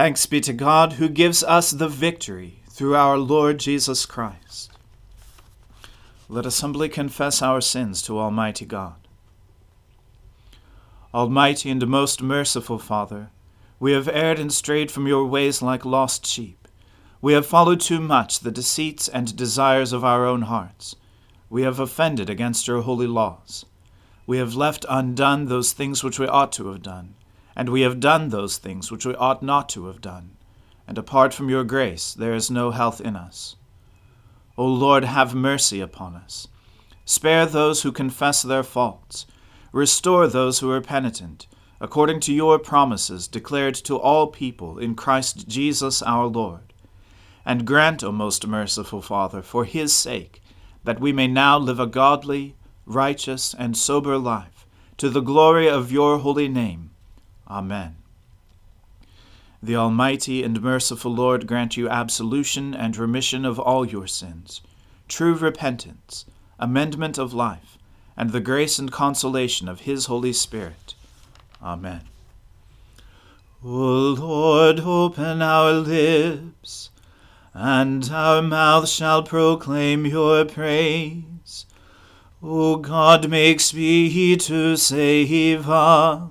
Thanks be to God who gives us the victory through our Lord Jesus Christ. Let us humbly confess our sins to Almighty God. Almighty and most merciful Father, we have erred and strayed from your ways like lost sheep. We have followed too much the deceits and desires of our own hearts. We have offended against your holy laws. We have left undone those things which we ought to have done and we have done those things which we ought not to have done, and apart from your grace there is no health in us. O Lord, have mercy upon us. Spare those who confess their faults. Restore those who are penitent, according to your promises declared to all people in Christ Jesus our Lord. And grant, O most merciful Father, for his sake, that we may now live a godly, righteous, and sober life, to the glory of your holy name Amen. The Almighty and merciful Lord grant you absolution and remission of all your sins, true repentance, amendment of life, and the grace and consolation of His Holy Spirit. Amen. O Lord, open our lips, and our mouth shall proclaim your praise. O God, make speed to save us.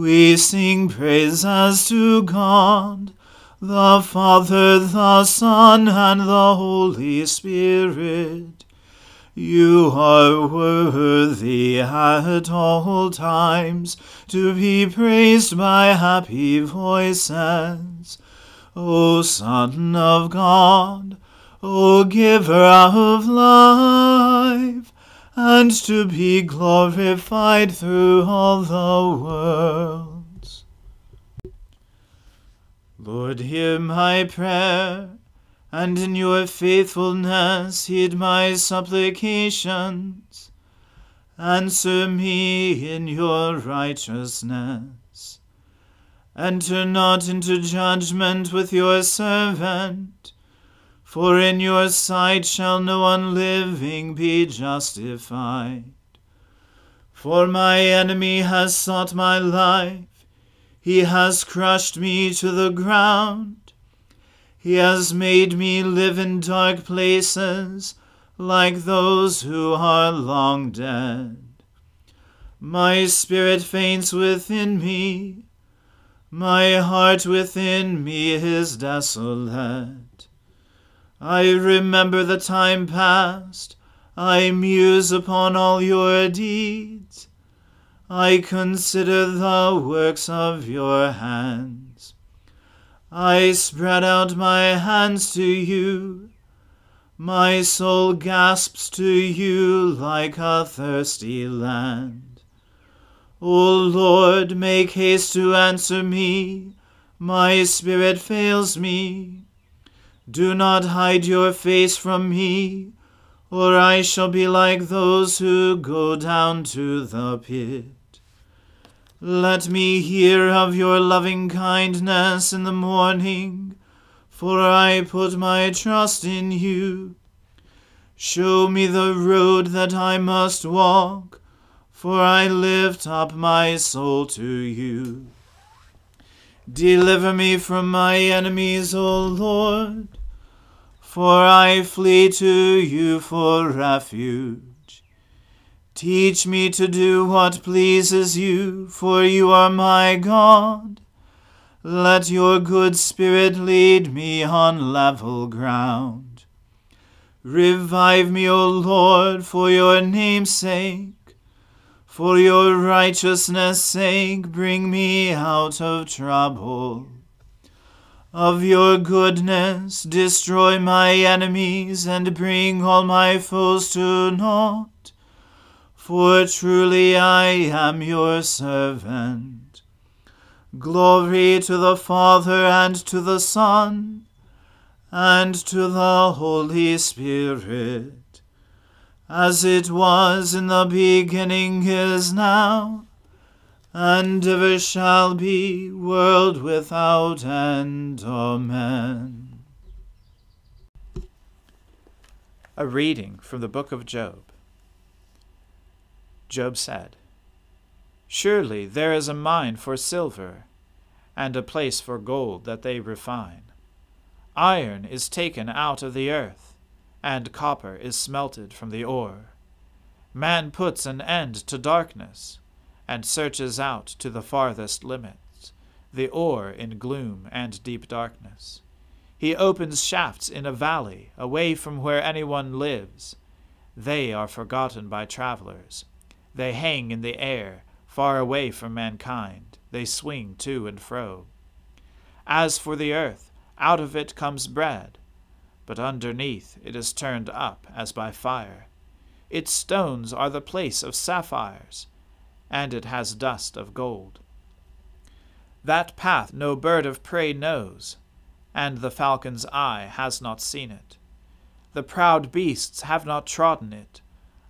we sing praises to God, the Father, the Son, and the Holy Spirit. You are worthy at all times to be praised by happy voices. O Son of God, O Giver of life, and to be glorified through all the worlds. Lord, hear my prayer, and in your faithfulness heed my supplications. Answer me in your righteousness. Enter not into judgment with your servant for in your sight shall no one living be justified. For my enemy has sought my life, he has crushed me to the ground. He has made me live in dark places, like those who are long dead. My spirit faints within me, my heart within me is desolate. I remember the time past, I muse upon all your deeds. I consider the works of your hands. I spread out my hands to you. My soul gasps to you like a thirsty land. O Lord, make haste to answer me. My spirit fails me. Do not hide your face from me, or I shall be like those who go down to the pit. Let me hear of your loving kindness in the morning, for I put my trust in you. Show me the road that I must walk, for I lift up my soul to you. Deliver me from my enemies, O Lord, for I flee to you for refuge. Teach me to do what pleases you, for you are my God. Let your good spirit lead me on level ground. Revive me, O Lord, for your name's sake. For your righteousness' sake, bring me out of trouble. Of your goodness, destroy my enemies and bring all my foes to naught. For truly I am your servant. Glory to the Father and to the Son and to the Holy Spirit as it was in the beginning is now, and ever shall be, world without end. Amen. A reading from the book of Job. Job said, Surely there is a mine for silver, and a place for gold that they refine. Iron is taken out of the earth and copper is smelted from the ore. Man puts an end to darkness, and searches out to the farthest limits, the ore in gloom and deep darkness. He opens shafts in a valley, away from where anyone lives. They are forgotten by travelers. They hang in the air, far away from mankind. They swing to and fro. As for the earth, out of it comes bread but underneath it is turned up as by fire. Its stones are the place of sapphires, and it has dust of gold. That path no bird of prey knows, and the falcon's eye has not seen it. The proud beasts have not trodden it,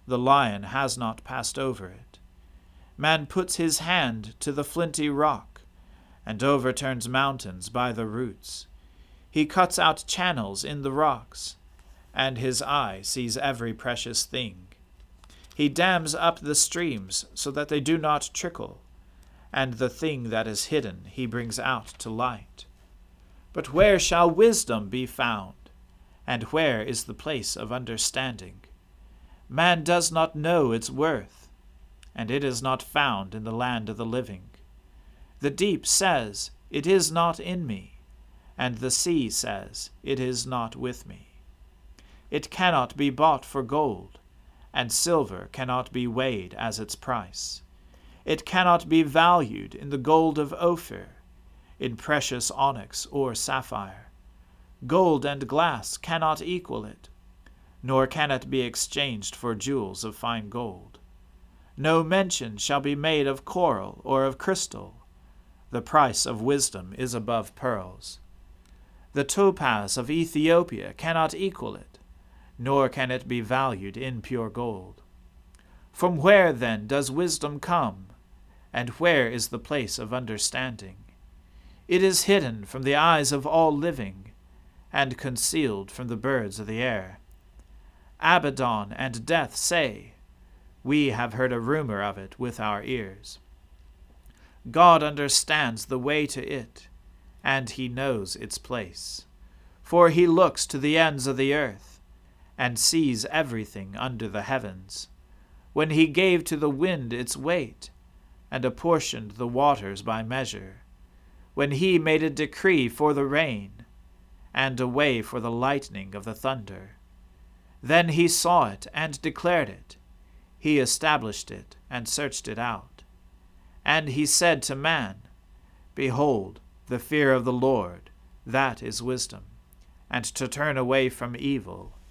the lion has not passed over it. Man puts his hand to the flinty rock, and overturns mountains by the roots. He cuts out channels in the rocks, and his eye sees every precious thing. He dams up the streams so that they do not trickle, and the thing that is hidden he brings out to light. But where shall wisdom be found? And where is the place of understanding? Man does not know its worth, and it is not found in the land of the living. The deep says, It is not in me and the sea says, It is not with me. It cannot be bought for gold, and silver cannot be weighed as its price. It cannot be valued in the gold of Ophir, in precious onyx or sapphire. Gold and glass cannot equal it, nor can it be exchanged for jewels of fine gold. No mention shall be made of coral or of crystal. The price of wisdom is above pearls. The topaz of Ethiopia cannot equal it, nor can it be valued in pure gold. From where, then, does wisdom come, and where is the place of understanding? It is hidden from the eyes of all living, and concealed from the birds of the air. Abaddon and Death say, We have heard a rumor of it with our ears. God understands the way to it and he knows its place. For he looks to the ends of the earth, and sees everything under the heavens. When he gave to the wind its weight, and apportioned the waters by measure, when he made a decree for the rain, and a way for the lightning of the thunder. Then he saw it and declared it. He established it and searched it out. And he said to man, Behold, the fear of the Lord, that is wisdom, and to turn away from evil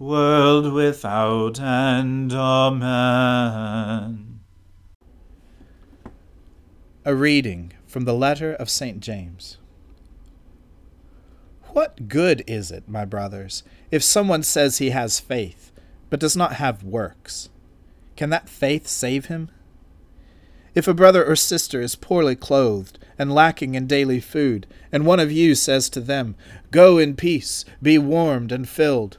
world without end. Amen. A reading from the letter of St. James. What good is it, my brothers, if someone says he has faith, but does not have works? Can that faith save him? If a brother or sister is poorly clothed and lacking in daily food, and one of you says to them, Go in peace, be warmed and filled,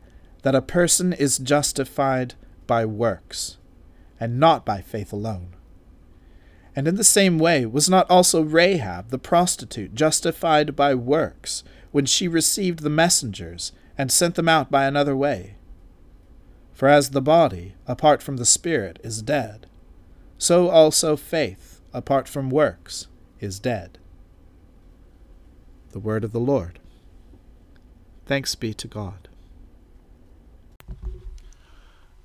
that a person is justified by works, and not by faith alone. And in the same way, was not also Rahab the prostitute justified by works when she received the messengers and sent them out by another way? For as the body, apart from the Spirit, is dead, so also faith, apart from works, is dead. The Word of the Lord. Thanks be to God.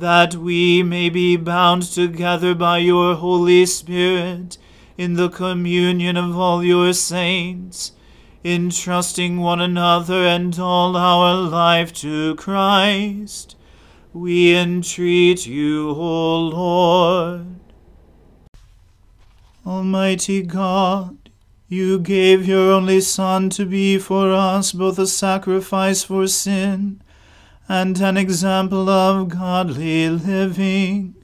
that we may be bound together by your Holy Spirit in the communion of all your saints, entrusting one another and all our life to Christ. We entreat you, O Lord. Almighty God, you gave your only Son to be for us both a sacrifice for sin and an example of godly living.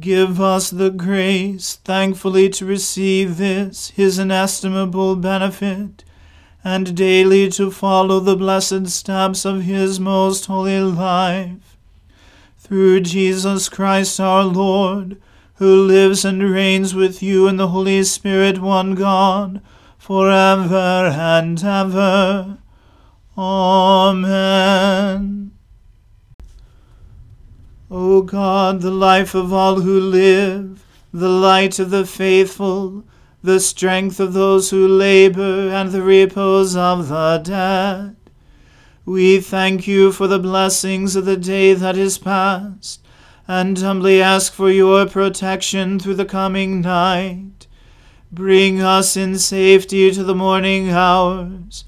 Give us the grace thankfully to receive this, his inestimable benefit, and daily to follow the blessed steps of his most holy life. Through Jesus Christ our Lord, who lives and reigns with you in the Holy Spirit, one God, for ever and ever. Amen. O God, the life of all who live, the light of the faithful, the strength of those who labor, and the repose of the dead. We thank you for the blessings of the day that is past, and humbly ask for your protection through the coming night. Bring us in safety to the morning hours,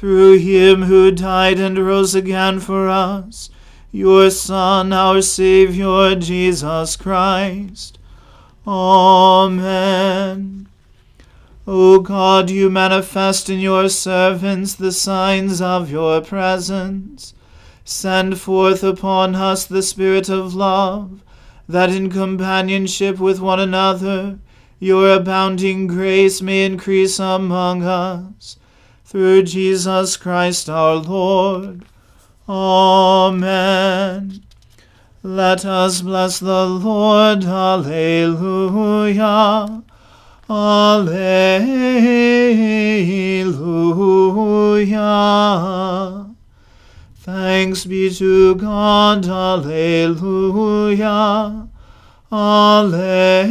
through him who died and rose again for us, your Son, our Saviour, Jesus Christ. Amen. O God, you manifest in your servants the signs of your presence. Send forth upon us the Spirit of love, that in companionship with one another your abounding grace may increase among us. Through Jesus Christ our Lord. Amen. Let us bless the Lord. Alleluia. Alleluia. Thanks be to God. Alleluia. Alleluia.